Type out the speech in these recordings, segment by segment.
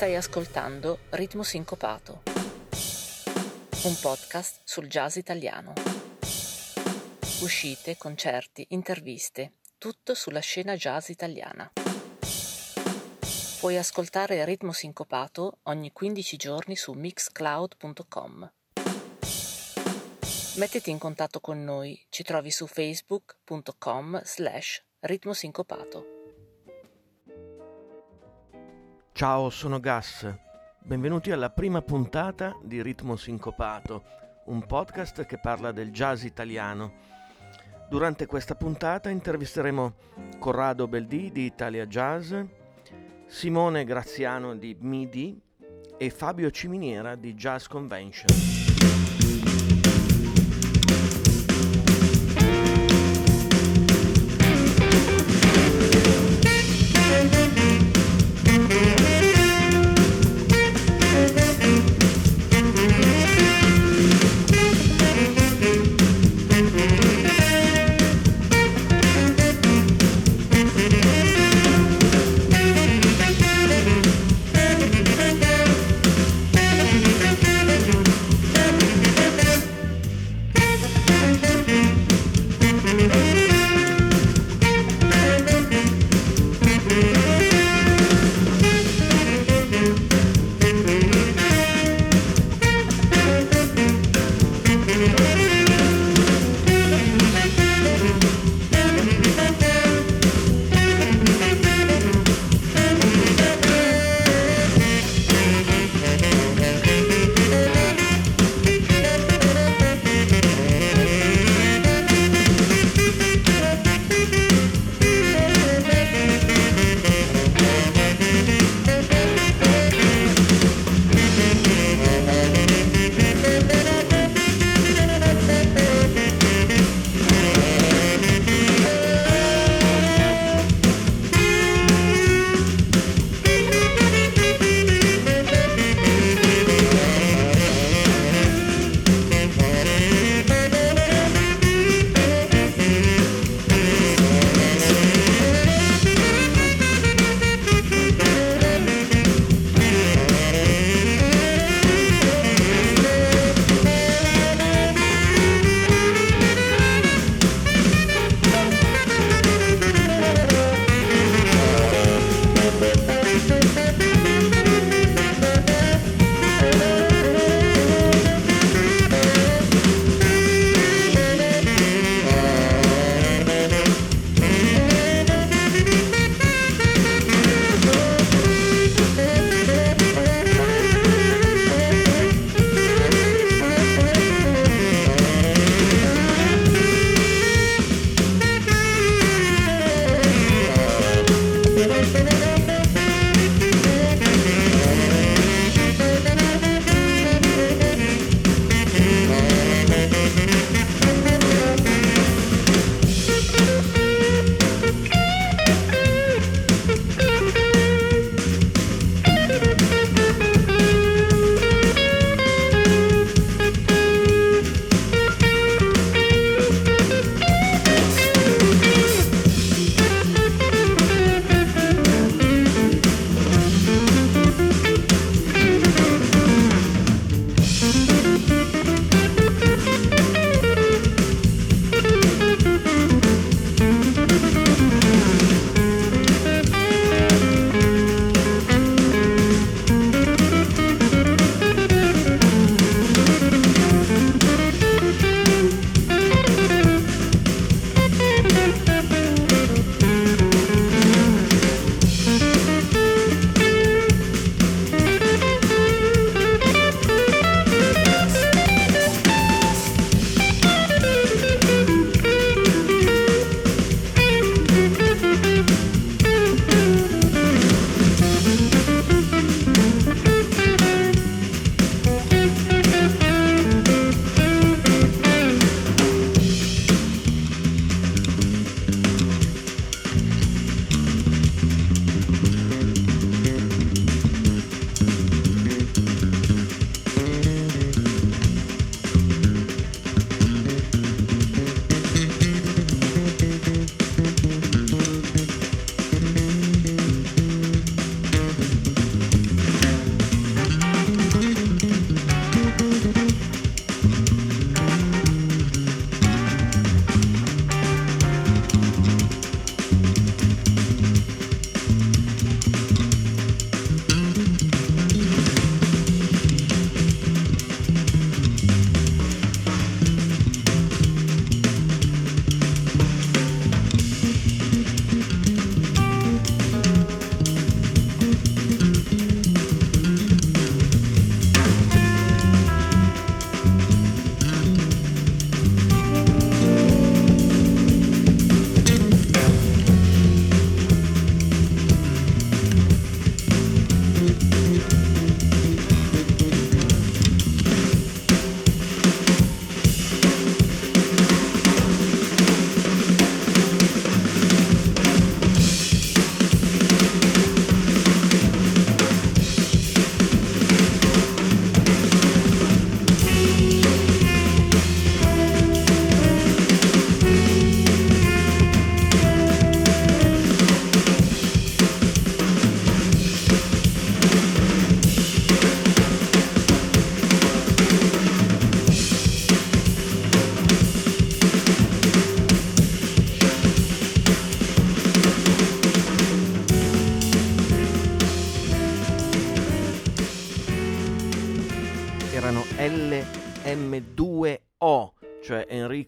Stai ascoltando Ritmo Sincopato, un podcast sul jazz italiano. Uscite, concerti, interviste, tutto sulla scena jazz italiana. Puoi ascoltare Ritmo Sincopato ogni 15 giorni su mixcloud.com. Mettiti in contatto con noi, ci trovi su facebook.com slash ritmosincopato. Ciao, sono Gas. Benvenuti alla prima puntata di Ritmo Sincopato, un podcast che parla del jazz italiano. Durante questa puntata intervisteremo Corrado Beldì di Italia Jazz, Simone Graziano di MIDI e Fabio Ciminiera di Jazz Convention.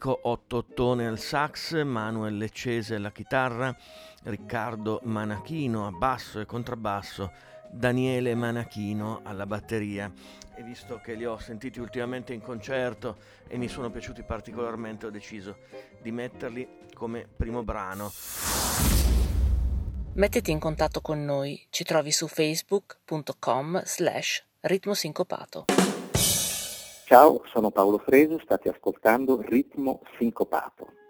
Enrico Ottottone al sax, Manuel Leccese alla chitarra, Riccardo Manachino a basso e contrabbasso, Daniele Manachino alla batteria. E visto che li ho sentiti ultimamente in concerto e mi sono piaciuti particolarmente, ho deciso di metterli come primo brano. Mettiti in contatto con noi, ci trovi su facebook.com slash ritmosincopato. Ciao, sono Paolo Freso, state ascoltando Ritmo Sincopato.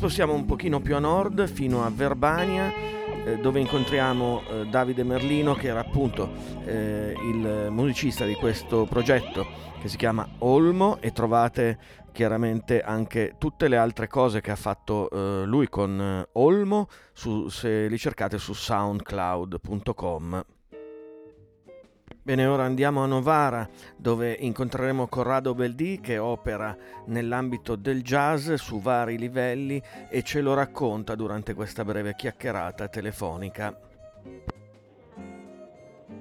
Spostiamo un pochino più a nord fino a Verbania eh, dove incontriamo eh, Davide Merlino che era appunto eh, il musicista di questo progetto che si chiama Olmo e trovate chiaramente anche tutte le altre cose che ha fatto eh, lui con eh, Olmo su, se li cercate su soundcloud.com. Bene, ora andiamo a Novara dove incontreremo Corrado Beldì che opera nell'ambito del jazz su vari livelli e ce lo racconta durante questa breve chiacchierata telefonica.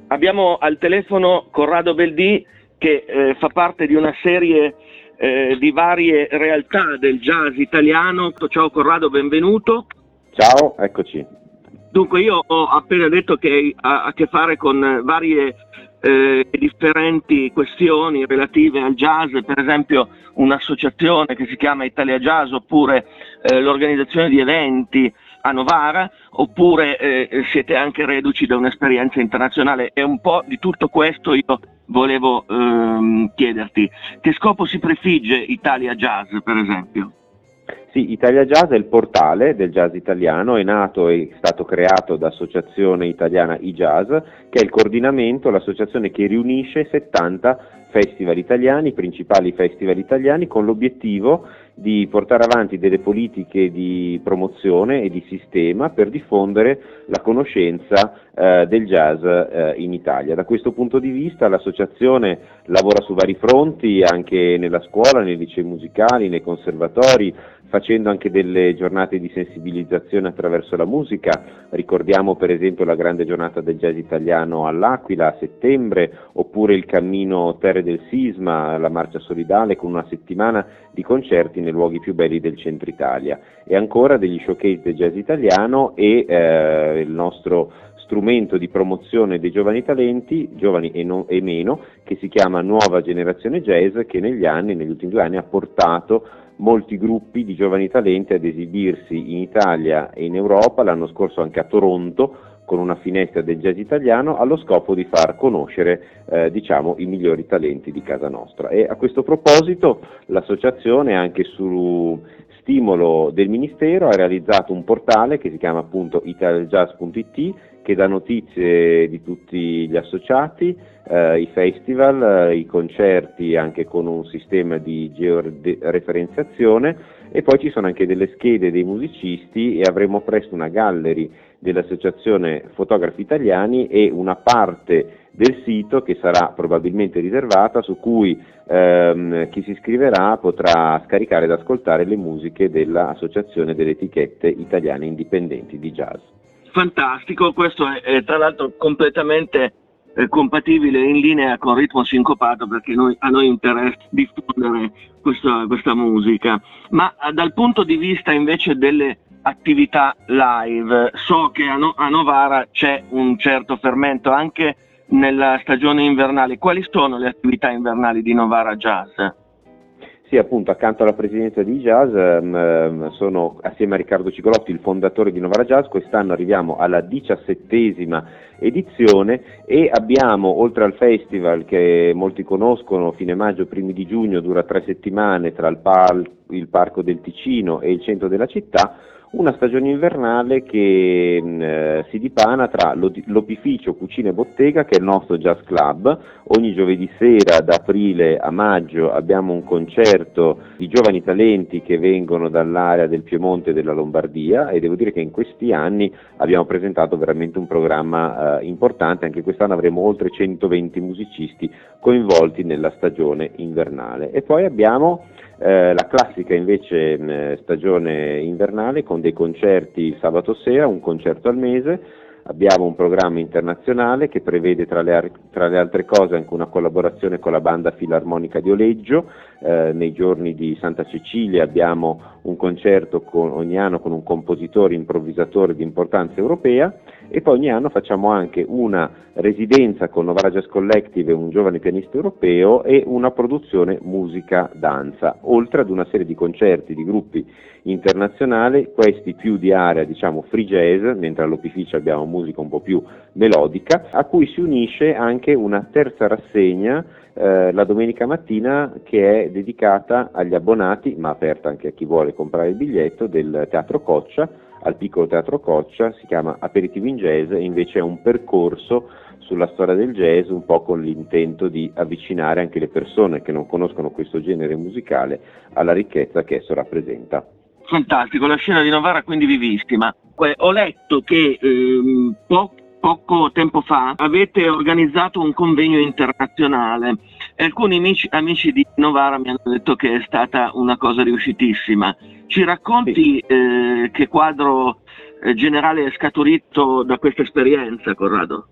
Abbiamo al telefono Corrado Beldì che eh, fa parte di una serie eh, di varie realtà del jazz italiano. Ciao Corrado, benvenuto. Ciao, eccoci. Dunque io ho appena detto che ha a che fare con varie eh, differenti questioni relative al jazz, per esempio un'associazione che si chiama Italia Jazz oppure eh, l'organizzazione di eventi a Novara oppure eh, siete anche reduci da un'esperienza internazionale e un po' di tutto questo io volevo ehm, chiederti. Che scopo si prefigge Italia Jazz per esempio? Sì, Italia Jazz è il portale del jazz italiano, è nato e stato creato da Associazione Italiana iJazz, che è il coordinamento, l'associazione che riunisce 70 festival italiani, principali festival italiani, con l'obiettivo di portare avanti delle politiche di promozione e di sistema per diffondere la conoscenza eh, del jazz eh, in Italia. Da questo punto di vista l'associazione lavora su vari fronti, anche nella scuola, nei licei musicali, nei conservatori, facendo anche delle giornate di sensibilizzazione attraverso la musica. Ricordiamo per esempio la grande giornata del jazz italiano all'Aquila a settembre, oppure il cammino Terre del Sisma, la marcia solidale con una settimana di concerti nei luoghi più belli del centro Italia. E ancora degli showcase del jazz italiano e eh, il nostro strumento di promozione dei giovani talenti, giovani e, non, e, meno, che si chiama Nuova Generazione Jazz, che negli anni, negli ultimi due anni, ha portato molti gruppi di giovani talenti ad esibirsi in Italia e in Europa, l'anno scorso anche a Toronto, con una finestra del jazz italiano allo scopo di far conoscere eh, diciamo, i migliori talenti di casa nostra. E a questo proposito l'associazione anche su stimolo del Ministero ha realizzato un portale che si chiama appunto italiajazz.it che dà notizie di tutti gli associati, eh, i festival, eh, i concerti anche con un sistema di georeferenziazione e poi ci sono anche delle schede dei musicisti e avremo presto una gallery dell'Associazione Fotografi Italiani e una parte del sito che sarà probabilmente riservata su cui ehm, chi si iscriverà potrà scaricare ed ascoltare le musiche dell'Associazione delle etichette italiane indipendenti di jazz. Fantastico, questo è, è tra l'altro completamente eh, compatibile in linea con ritmo sincopato perché noi, a noi interessa diffondere questa, questa musica. Ma eh, dal punto di vista invece delle attività live, so che a, no, a Novara c'è un certo fermento anche nella stagione invernale. Quali sono le attività invernali di Novara Jazz? Sì, appunto, accanto alla presidenza di Jazz ehm, sono assieme a Riccardo Cicolotti il fondatore di Novara Jazz, quest'anno arriviamo alla diciassettesima edizione e abbiamo, oltre al festival che molti conoscono, fine maggio, primi di giugno, dura tre settimane tra il, pal- il Parco del Ticino e il centro della città, una stagione invernale che eh, si dipana tra l'opificio Cucina e Bottega, che è il nostro jazz club. Ogni giovedì sera, da aprile a maggio, abbiamo un concerto di giovani talenti che vengono dall'area del Piemonte e della Lombardia e devo dire che in questi anni abbiamo presentato veramente un programma eh, importante. Anche quest'anno avremo oltre 120 musicisti coinvolti nella stagione invernale. E poi abbiamo eh, la classica invece stagione invernale con dei concerti sabato sera, un concerto al mese, abbiamo un programma internazionale che prevede tra le, tra le, altre cose anche una collaborazione con la banda filarmonica di Oleggio, eh, nei giorni di Santa Cecilia abbiamo un concerto con, ogni anno con un compositore improvvisatore di importanza europea e poi ogni anno facciamo anche una residenza con Novara Jazz Collective, un giovane pianista europeo e una produzione musica-danza, oltre ad una serie di concerti di gruppi internazionali, questi più di area diciamo free jazz, mentre all'opificio abbiamo musica un po' più melodica, a cui si unisce anche una terza rassegna eh, la domenica mattina che è dedicata agli abbonati, ma aperta anche a chi vuole comprare il biglietto del Teatro Coccia, al piccolo Teatro Coccia, si chiama Aperitivo in Jazz invece è un percorso sulla storia del jazz un po' con l'intento di avvicinare anche le persone che non conoscono questo genere musicale alla ricchezza che esso rappresenta. Fantastico, la scena di Novara quindi vivissima. Ho letto che ehm, po- poco tempo fa avete organizzato un convegno internazionale e alcuni amici, amici, di Novara mi hanno detto che è stata una cosa riuscitissima. Ci racconti sì. eh, che quadro eh, generale è scaturito da questa esperienza, Corrado?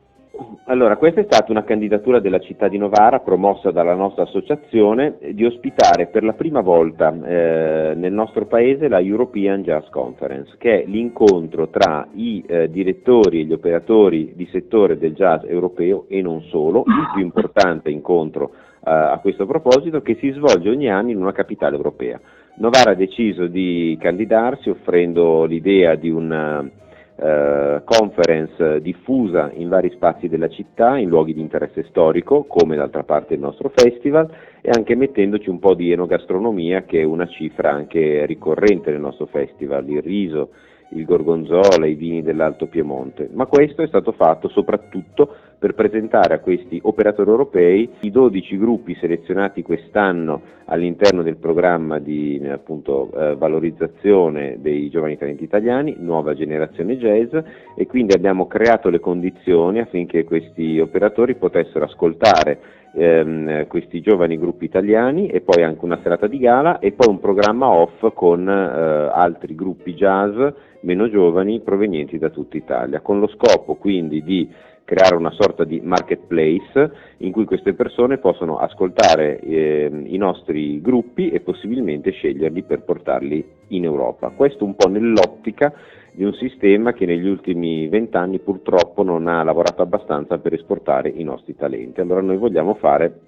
Allora, questa è stata una candidatura della città di Novara promossa dalla nostra associazione di ospitare per la prima volta eh, nel nostro paese la European Jazz Conference, che è l'incontro tra i eh, direttori e gli operatori di settore del jazz europeo e non solo, il più importante incontro a questo proposito che si svolge ogni anno in una capitale europea. Novara ha deciso di candidarsi offrendo l'idea di un eh, conference diffusa in vari spazi della città, in luoghi di interesse storico, come d'altra parte il nostro festival, e anche mettendoci un po' di enogastronomia, che è una cifra anche ricorrente nel nostro festival, il riso, il gorgonzola, i vini dell'Alto Piemonte, ma questo è stato fatto soprattutto per presentare a questi operatori europei i 12 gruppi selezionati quest'anno all'interno del programma di appunto, eh, valorizzazione dei giovani talenti italiani, nuova generazione jazz e quindi abbiamo creato le condizioni affinché questi operatori potessero ascoltare ehm, questi giovani gruppi italiani e poi anche una serata di gala e poi un programma off con eh, altri gruppi jazz meno giovani provenienti da tutta Italia, con lo scopo quindi di creare una sorta di marketplace in cui queste persone possono ascoltare eh, i nostri gruppi e possibilmente sceglierli per portarli in Europa. Questo un po' nell'ottica di un sistema che negli ultimi vent'anni purtroppo non ha lavorato abbastanza per esportare i nostri talenti. Allora noi vogliamo fare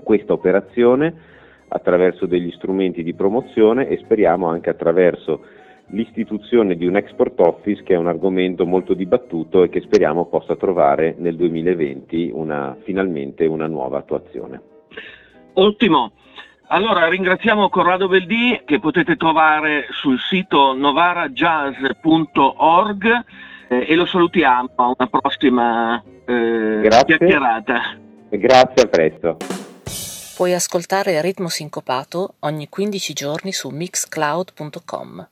questa operazione attraverso degli strumenti di promozione e speriamo anche attraverso l'istituzione di un export office che è un argomento molto dibattuto e che speriamo possa trovare nel 2020 una, finalmente una nuova attuazione. Ottimo, allora ringraziamo Corrado Veldì che potete trovare sul sito novarajazz.org eh, e lo salutiamo a una prossima eh, chiacchierata. Grazie, a presto. Puoi ascoltare Ritmo Sincopato ogni 15 giorni su mixcloud.com.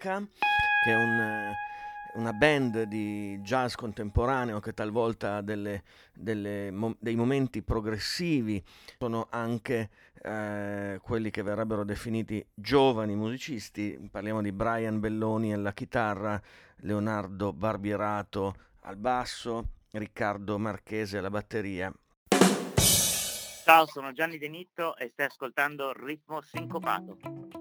Alpaca, che è un, una band di jazz contemporaneo che talvolta ha delle, delle, dei momenti progressivi, sono anche eh, quelli che verrebbero definiti giovani musicisti, parliamo di Brian Belloni alla chitarra, Leonardo Barbierato al basso, Riccardo Marchese alla batteria. Ciao, sono Gianni Denitto e stai ascoltando Ritmo Sincopato.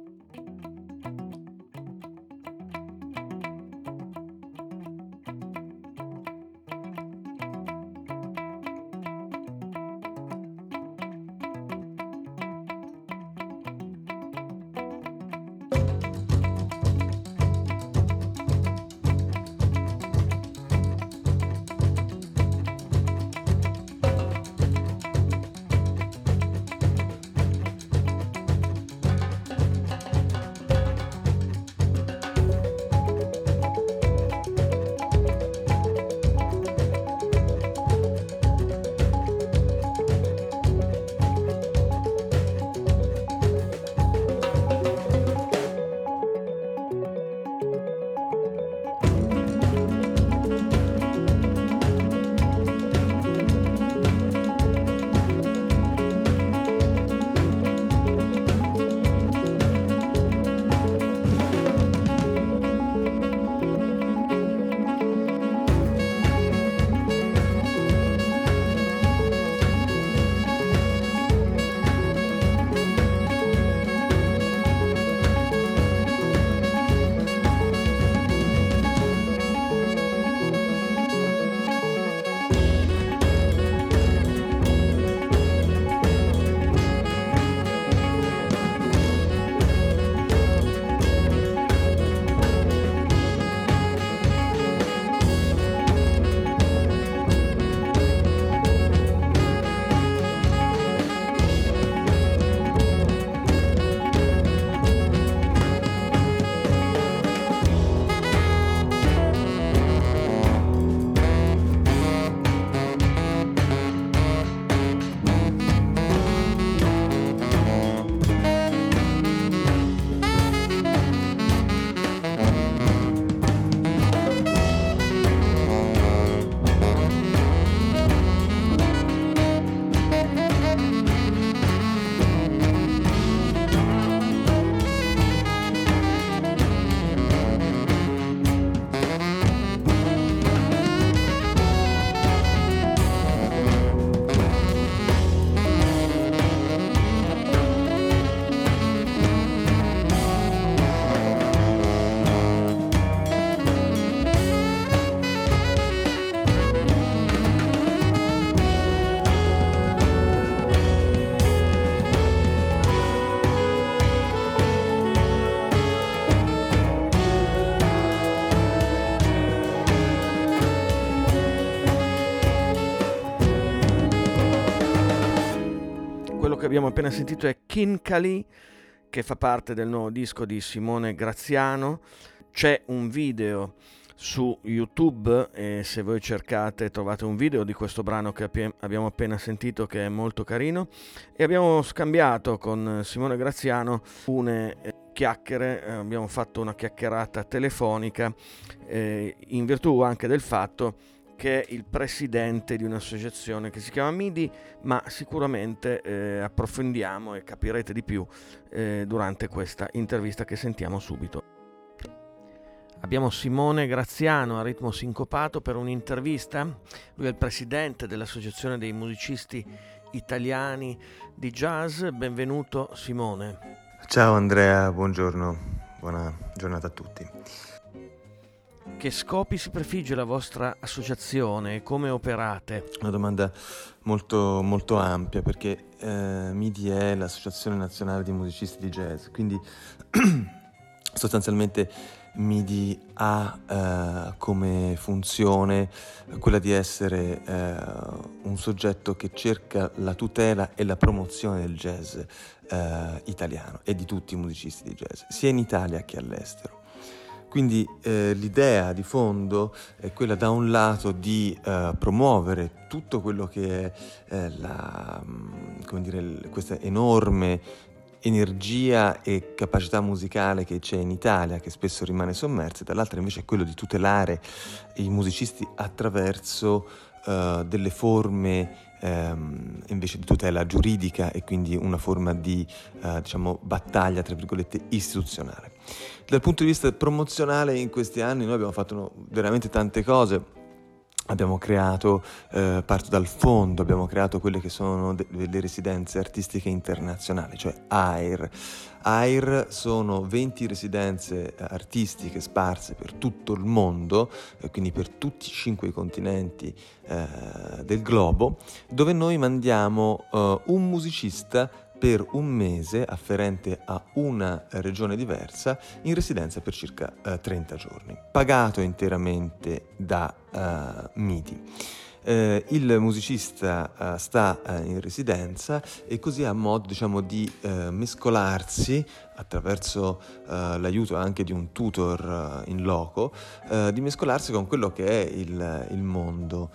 Abbiamo appena sentito è Kinkali, che fa parte del nuovo disco di Simone Graziano. C'è un video su YouTube e se voi cercate trovate un video di questo brano che abbiamo appena sentito che è molto carino e abbiamo scambiato con Simone Graziano une eh, chiacchiere, eh, abbiamo fatto una chiacchierata telefonica eh, in virtù anche del fatto che è il presidente di un'associazione che si chiama MIDI, ma sicuramente eh, approfondiamo e capirete di più eh, durante questa intervista che sentiamo subito. Abbiamo Simone Graziano a ritmo sincopato per un'intervista. Lui è il presidente dell'Associazione dei musicisti italiani di jazz. Benvenuto Simone. Ciao Andrea, buongiorno, buona giornata a tutti. Che scopi si prefigge la vostra associazione e come operate? Una domanda molto, molto ampia perché eh, MIDI è l'Associazione Nazionale di Musicisti di Jazz, quindi sostanzialmente MIDI ha eh, come funzione quella di essere eh, un soggetto che cerca la tutela e la promozione del jazz eh, italiano e di tutti i musicisti di jazz, sia in Italia che all'estero. Quindi eh, l'idea di fondo è quella da un lato di eh, promuovere tutto quello che è eh, la, mm, dire, questa enorme energia e capacità musicale che c'è in Italia, che spesso rimane sommersa, dall'altra invece è quello di tutelare i musicisti attraverso uh, delle forme ehm, invece di tutela giuridica e quindi una forma di uh, diciamo, battaglia, tra virgolette, istituzionale. Dal punto di vista promozionale in questi anni noi abbiamo fatto veramente tante cose abbiamo creato, eh, parto dal fondo, abbiamo creato quelle che sono delle residenze artistiche internazionali, cioè AIR. AIR sono 20 residenze artistiche sparse per tutto il mondo, eh, quindi per tutti i cinque continenti eh, del globo, dove noi mandiamo eh, un musicista per un mese afferente a una regione diversa in residenza per circa eh, 30 giorni, pagato interamente da eh, MIDI. Eh, il musicista eh, sta eh, in residenza e così ha modo diciamo, di eh, mescolarsi attraverso eh, l'aiuto anche di un tutor in loco, di mescolarsi con quello che è il, il mondo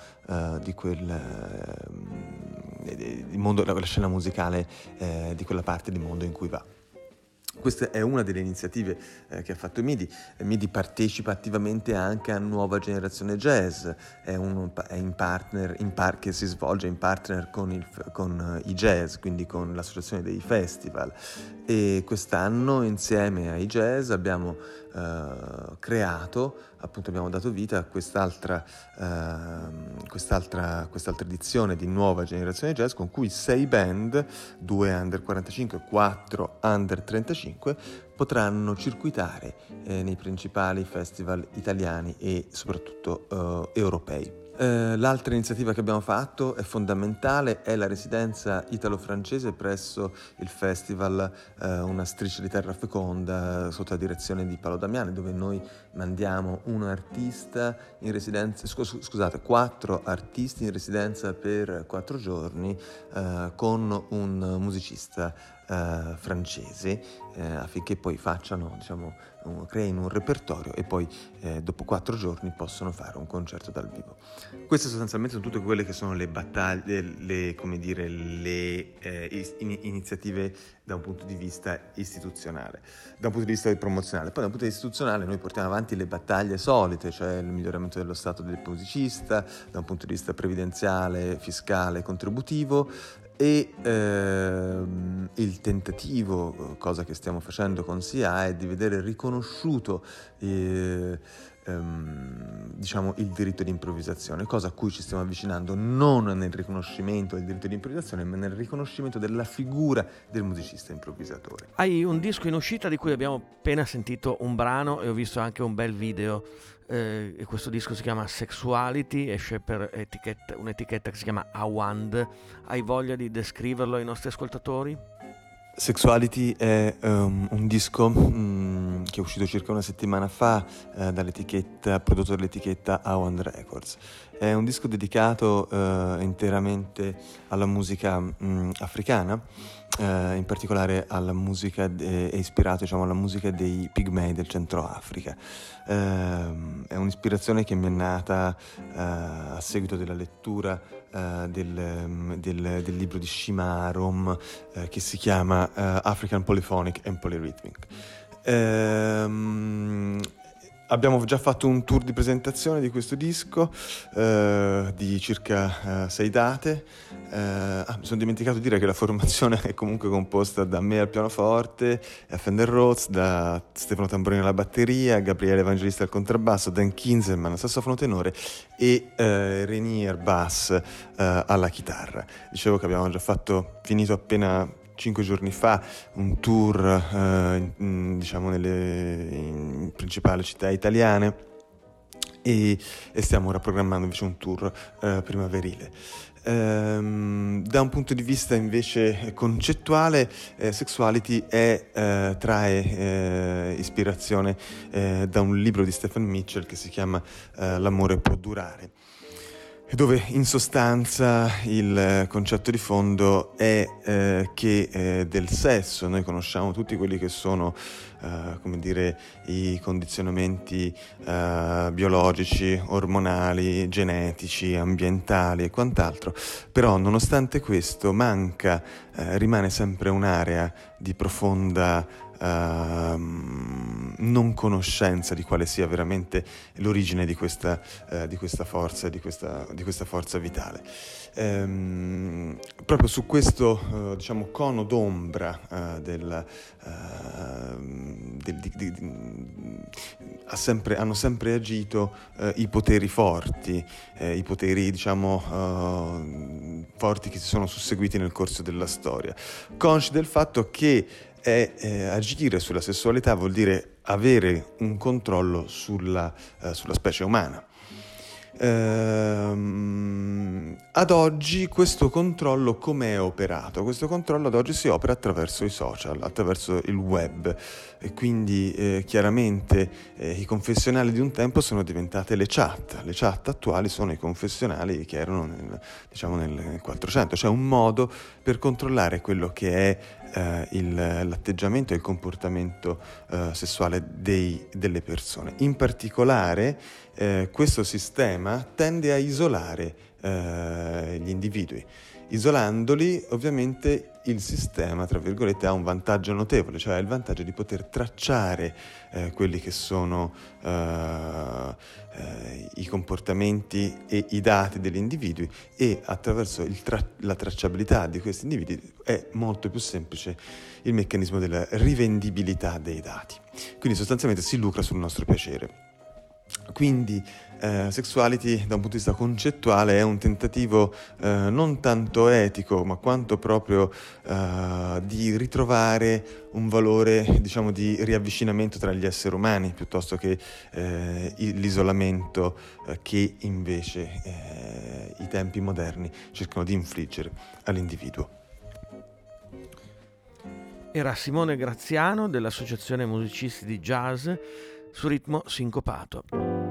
di quel mondo, la scena musicale eh, di quella parte del mondo in cui va. Questa è una delle iniziative eh, che ha fatto MIDI. MIDI partecipa attivamente anche a Nuova Generazione Jazz, è, un, è in partner, in par, che si svolge in partner con, il, con uh, i jazz, quindi con l'associazione dei festival. E quest'anno insieme ai jazz abbiamo uh, creato, appunto abbiamo dato vita a quest'altra, uh, quest'altra, quest'altra edizione di Nuova Generazione Jazz con cui sei band, due under 45 e quattro under 35, 2025 potranno circuitare eh, nei principali festival italiani e soprattutto eh, europei. Eh, l'altra iniziativa che abbiamo fatto è fondamentale, è la residenza italo-francese presso il festival eh, Una striscia di terra feconda sotto la direzione di Paolo Damiani, dove noi mandiamo un artista in residenza, scus- scusate, quattro artisti in residenza per quattro giorni eh, con un musicista eh, francesi eh, affinché poi facciano, diciamo, un, creino un repertorio e poi eh, dopo quattro giorni possono fare un concerto dal vivo. Queste sostanzialmente sono tutte quelle che sono le battaglie, le, come dire, le eh, in, iniziative da un punto di vista istituzionale, da un punto di vista promozionale. Poi da un punto di vista istituzionale noi portiamo avanti le battaglie solite, cioè il miglioramento dello stato del musicista, da un punto di vista previdenziale, fiscale, contributivo, e ehm, il tentativo, cosa che stiamo facendo con SIA, è di vedere riconosciuto eh, ehm, diciamo, il diritto di improvvisazione, cosa a cui ci stiamo avvicinando non nel riconoscimento del diritto di improvvisazione, ma nel riconoscimento della figura del musicista improvvisatore. Hai un disco in uscita di cui abbiamo appena sentito un brano e ho visto anche un bel video eh, e questo disco si chiama Sexuality, esce per etichetta, un'etichetta che si chiama Awand. Hai voglia di descriverlo ai nostri ascoltatori? Sexuality è um, un disco um, che è uscito circa una settimana fa uh, dall'etichetta, prodotto dall'etichetta Awand Records. È un disco dedicato uh, interamente alla musica um, africana eh, in particolare alla musica, de- è ispirato diciamo, alla musica dei pigmei del centro Africa. Eh, è un'ispirazione che mi è nata eh, a seguito della lettura eh, del, del, del, libro di Shimarom eh, che si chiama eh, African Polyphonic and Polyrhythmic. Ehm, Abbiamo già fatto un tour di presentazione di questo disco eh, di circa eh, sei date. Eh, ah, mi sono dimenticato di dire che la formazione è comunque composta da me al pianoforte, a Fender Rhodes, da Stefano Tamborini alla batteria, Gabriele Evangelista al contrabbasso, Dan Kinzelman al sassofono tenore e eh, Renier Bass eh, alla chitarra. Dicevo che abbiamo già fatto, finito appena cinque giorni fa un tour eh, in, diciamo nelle in principali città italiane e, e, stiamo ora programmando invece un tour eh, primaverile. Um, da un punto di vista invece concettuale, eh, Sexuality è, eh, trae eh, ispirazione eh, da un libro di Stephen Mitchell che si chiama eh, L'amore può durare dove in sostanza il concetto di fondo è eh, che eh, del sesso. Noi conosciamo tutti quelli che sono eh, come dire, i condizionamenti eh, biologici, ormonali, genetici, ambientali e quant'altro, però nonostante questo manca, eh, rimane sempre un'area di profonda Uh, non conoscenza di quale sia veramente l'origine di questa, uh, di questa forza, di questa, di questa forza vitale. Um, proprio su questo uh, diciamo, cono d'ombra del, del, di, ha sempre, hanno sempre agito i poteri forti, i poteri diciamo, forti che si sono susseguiti nel corso della storia, consci del fatto che è eh, agire sulla sessualità vuol dire avere un controllo sulla, eh, sulla specie umana. Ehm, ad oggi questo controllo come è operato? Questo controllo ad oggi si opera attraverso i social, attraverso il web e quindi eh, chiaramente eh, i confessionali di un tempo sono diventate le chat, le chat attuali sono i confessionali che erano nel, diciamo nel 400, cioè un modo per controllare quello che è eh, il, l'atteggiamento e il comportamento eh, sessuale dei, delle persone. In particolare eh, questo sistema tende a isolare eh, gli individui. Isolandoli ovviamente il sistema, tra virgolette, ha un vantaggio notevole, cioè il vantaggio di poter tracciare eh, quelli che sono eh, eh, i comportamenti e i dati degli individui e attraverso tra- la tracciabilità di questi individui è molto più semplice il meccanismo della rivendibilità dei dati. Quindi sostanzialmente si lucra sul nostro piacere. Quindi eh, Sexuality da un punto di vista concettuale è un tentativo eh, non tanto etico ma quanto proprio eh, di ritrovare un valore diciamo di riavvicinamento tra gli esseri umani piuttosto che eh, l'isolamento eh, che invece eh, i tempi moderni cercano di infliggere all'individuo. Era Simone Graziano dell'Associazione Musicisti di Jazz su ritmo sincopato.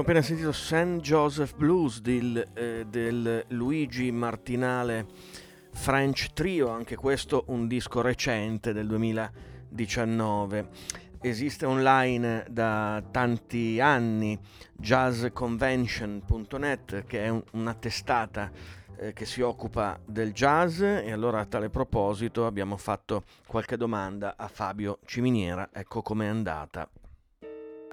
Abbiamo appena sentito St. Joseph Blues del, eh, del, Luigi Martinale French Trio, anche questo un disco recente del 2019. Esiste online da tanti anni jazzconvention.net che è un, una testata eh, che si occupa del jazz e allora a tale proposito abbiamo fatto qualche domanda a Fabio Ciminiera, ecco com'è andata.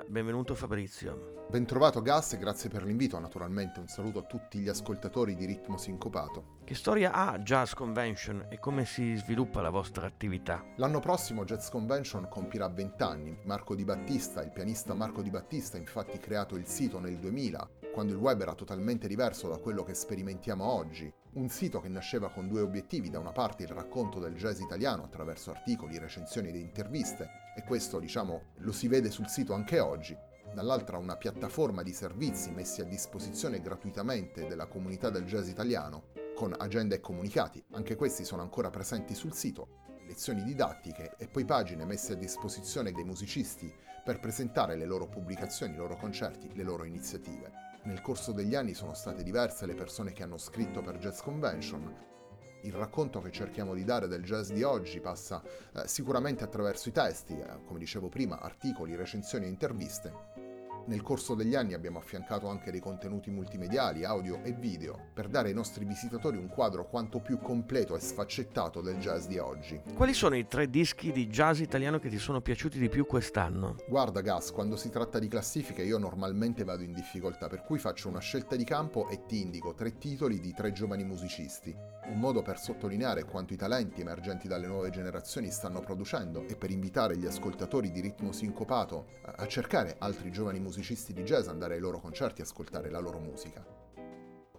Benvenuto Fabrizio. Bentrovato Gas e grazie per l'invito, naturalmente un saluto a tutti gli ascoltatori di Ritmo Sincopato. Che storia ha Jazz Convention e come si sviluppa la vostra attività? L'anno prossimo Jazz Convention compirà 20 anni. Marco Di Battista, il pianista Marco Di Battista, ha infatti creato il sito nel 2000, quando il web era totalmente diverso da quello che sperimentiamo oggi. Un sito che nasceva con due obiettivi, da una parte il racconto del jazz italiano attraverso articoli, recensioni ed interviste, e questo diciamo lo si vede sul sito anche oggi, dall'altra una piattaforma di servizi messi a disposizione gratuitamente della comunità del jazz italiano, con agenda e comunicati, anche questi sono ancora presenti sul sito, lezioni didattiche e poi pagine messe a disposizione dei musicisti per presentare le loro pubblicazioni, i loro concerti, le loro iniziative. Nel corso degli anni sono state diverse le persone che hanno scritto per Jazz Convention, il racconto che cerchiamo di dare del jazz di oggi passa eh, sicuramente attraverso i testi, eh, come dicevo prima, articoli, recensioni e interviste, nel corso degli anni abbiamo affiancato anche dei contenuti multimediali, audio e video, per dare ai nostri visitatori un quadro quanto più completo e sfaccettato del jazz di oggi. Quali sono i tre dischi di jazz italiano che ti sono piaciuti di più quest'anno? Guarda Gas, quando si tratta di classifiche io normalmente vado in difficoltà, per cui faccio una scelta di campo e ti indico tre titoli di tre giovani musicisti. Un modo per sottolineare quanto i talenti emergenti dalle nuove generazioni stanno producendo e per invitare gli ascoltatori di ritmo sincopato a cercare altri giovani musicisti musicisti di jazz andare ai loro concerti e ascoltare la loro musica.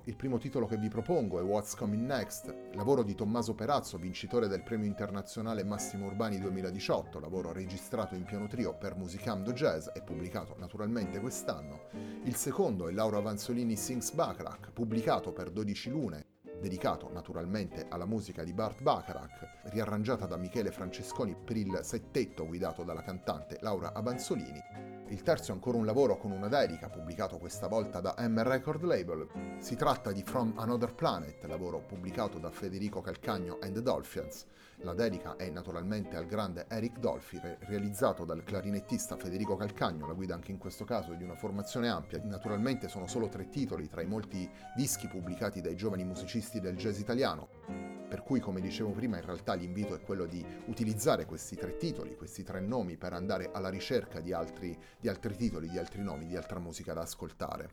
Il primo titolo che vi propongo è What's Coming Next, lavoro di Tommaso Perazzo, vincitore del premio internazionale Massimo Urbani 2018, lavoro registrato in piano trio per Musicando Jazz e pubblicato naturalmente quest'anno. Il secondo è Laura Vanzolini Sings Bacharach, pubblicato per 12 lune dedicato naturalmente alla musica di Bart Bacharach, riarrangiata da Michele Francesconi per il settetto guidato dalla cantante Laura Abanzolini. Il terzo è ancora un lavoro con una dedica, pubblicato questa volta da M Record Label. Si tratta di From Another Planet, lavoro pubblicato da Federico Calcagno and the Dolphins. La dedica è naturalmente al grande Eric Dolphy, re- realizzato dal clarinettista Federico Calcagno, la guida anche in questo caso di una formazione ampia. Naturalmente sono solo tre titoli tra i molti dischi pubblicati dai giovani musicisti del jazz italiano. Per cui, come dicevo prima, in realtà l'invito è quello di utilizzare questi tre titoli, questi tre nomi, per andare alla ricerca di altri, di altri titoli, di altri nomi, di altra musica da ascoltare.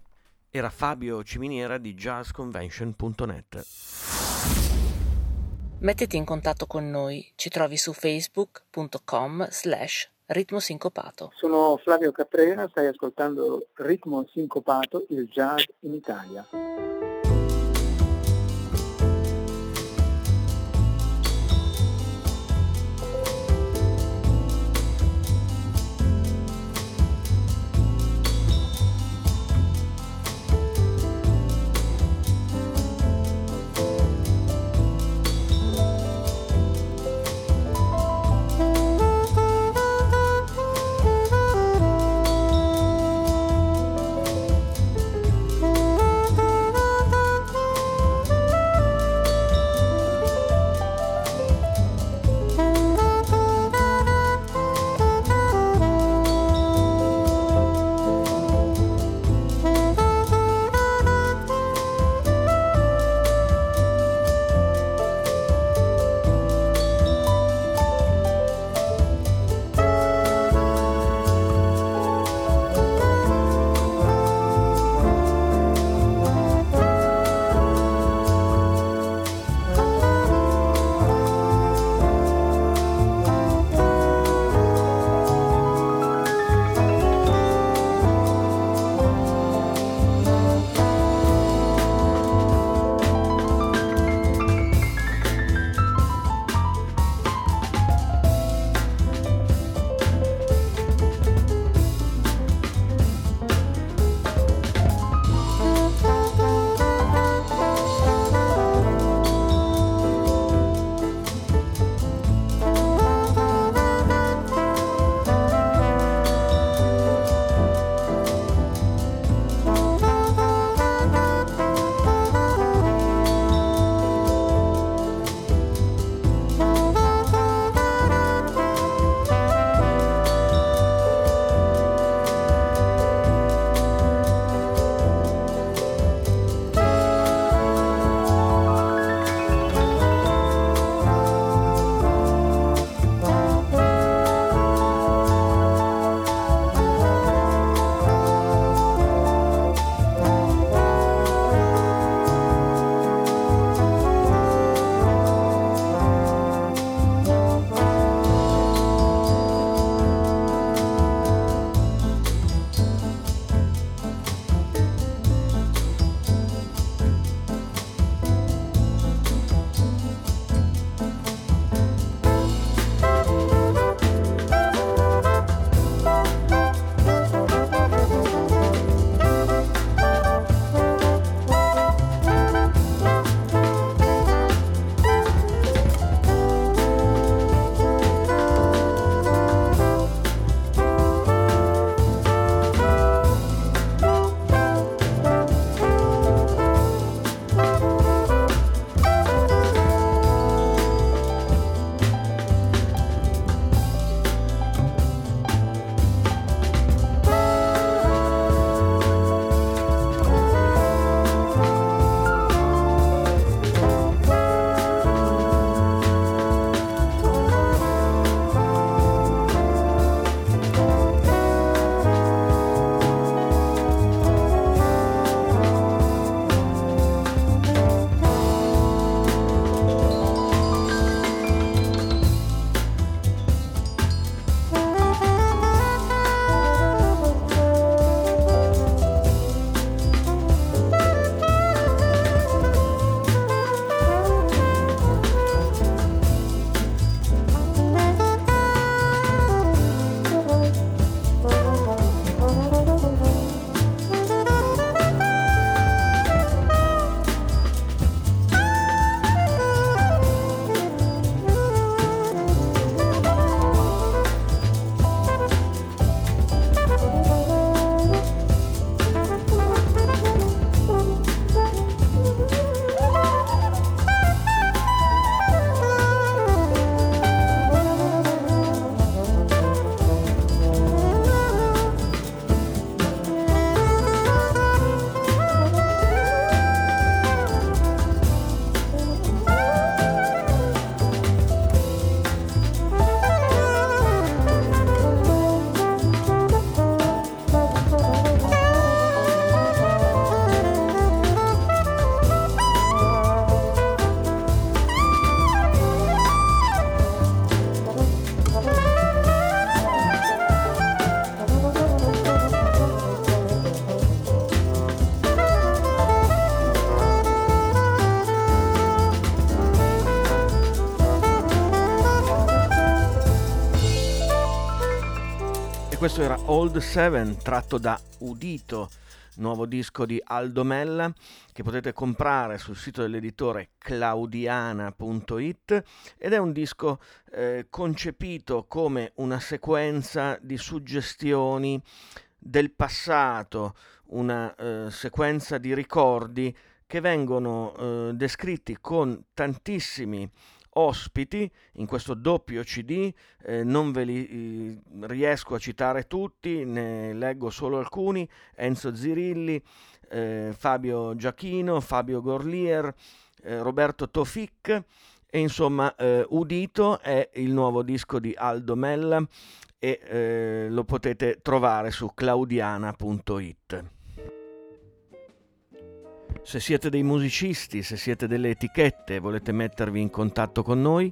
Era Fabio Ciminiera di jazzconvention.net. Mettiti in contatto con noi, ci trovi su facebook.com slash ritmo sincopato. Sono Flavio Caprera, stai ascoltando Ritmo Sincopato, il jazz in Italia. Questo era Old Seven tratto da Udito, nuovo disco di Aldo Mella che potete comprare sul sito dell'editore claudiana.it ed è un disco eh, concepito come una sequenza di suggestioni del passato, una eh, sequenza di ricordi che vengono eh, descritti con tantissimi ospiti in questo doppio CD, eh, non ve li eh, riesco a citare tutti, ne leggo solo alcuni, Enzo Zirilli, eh, Fabio Giachino, Fabio Gorlier, eh, Roberto Tofic e insomma eh, Udito è il nuovo disco di Aldo Mella e eh, lo potete trovare su claudiana.it. Se siete dei musicisti, se siete delle etichette e volete mettervi in contatto con noi,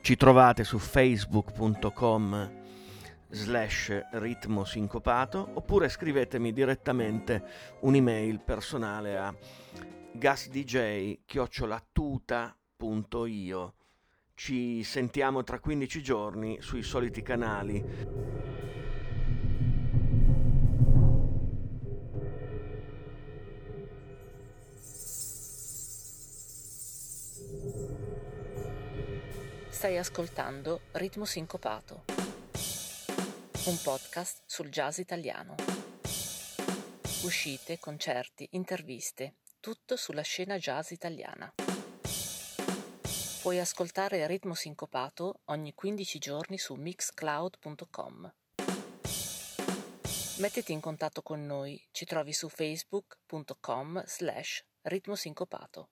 ci trovate su facebook.com slash ritmo sincopato oppure scrivetemi direttamente un'email personale a gasdj-tuta.io ci sentiamo tra 15 giorni sui soliti canali Stai ascoltando Ritmo Sincopato, un podcast sul jazz italiano. Uscite, concerti, interviste, tutto sulla scena jazz italiana. Puoi ascoltare Ritmo Sincopato ogni 15 giorni su mixcloud.com. Mettiti in contatto con noi, ci trovi su facebook.com slash ritmosincopato.